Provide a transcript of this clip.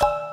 you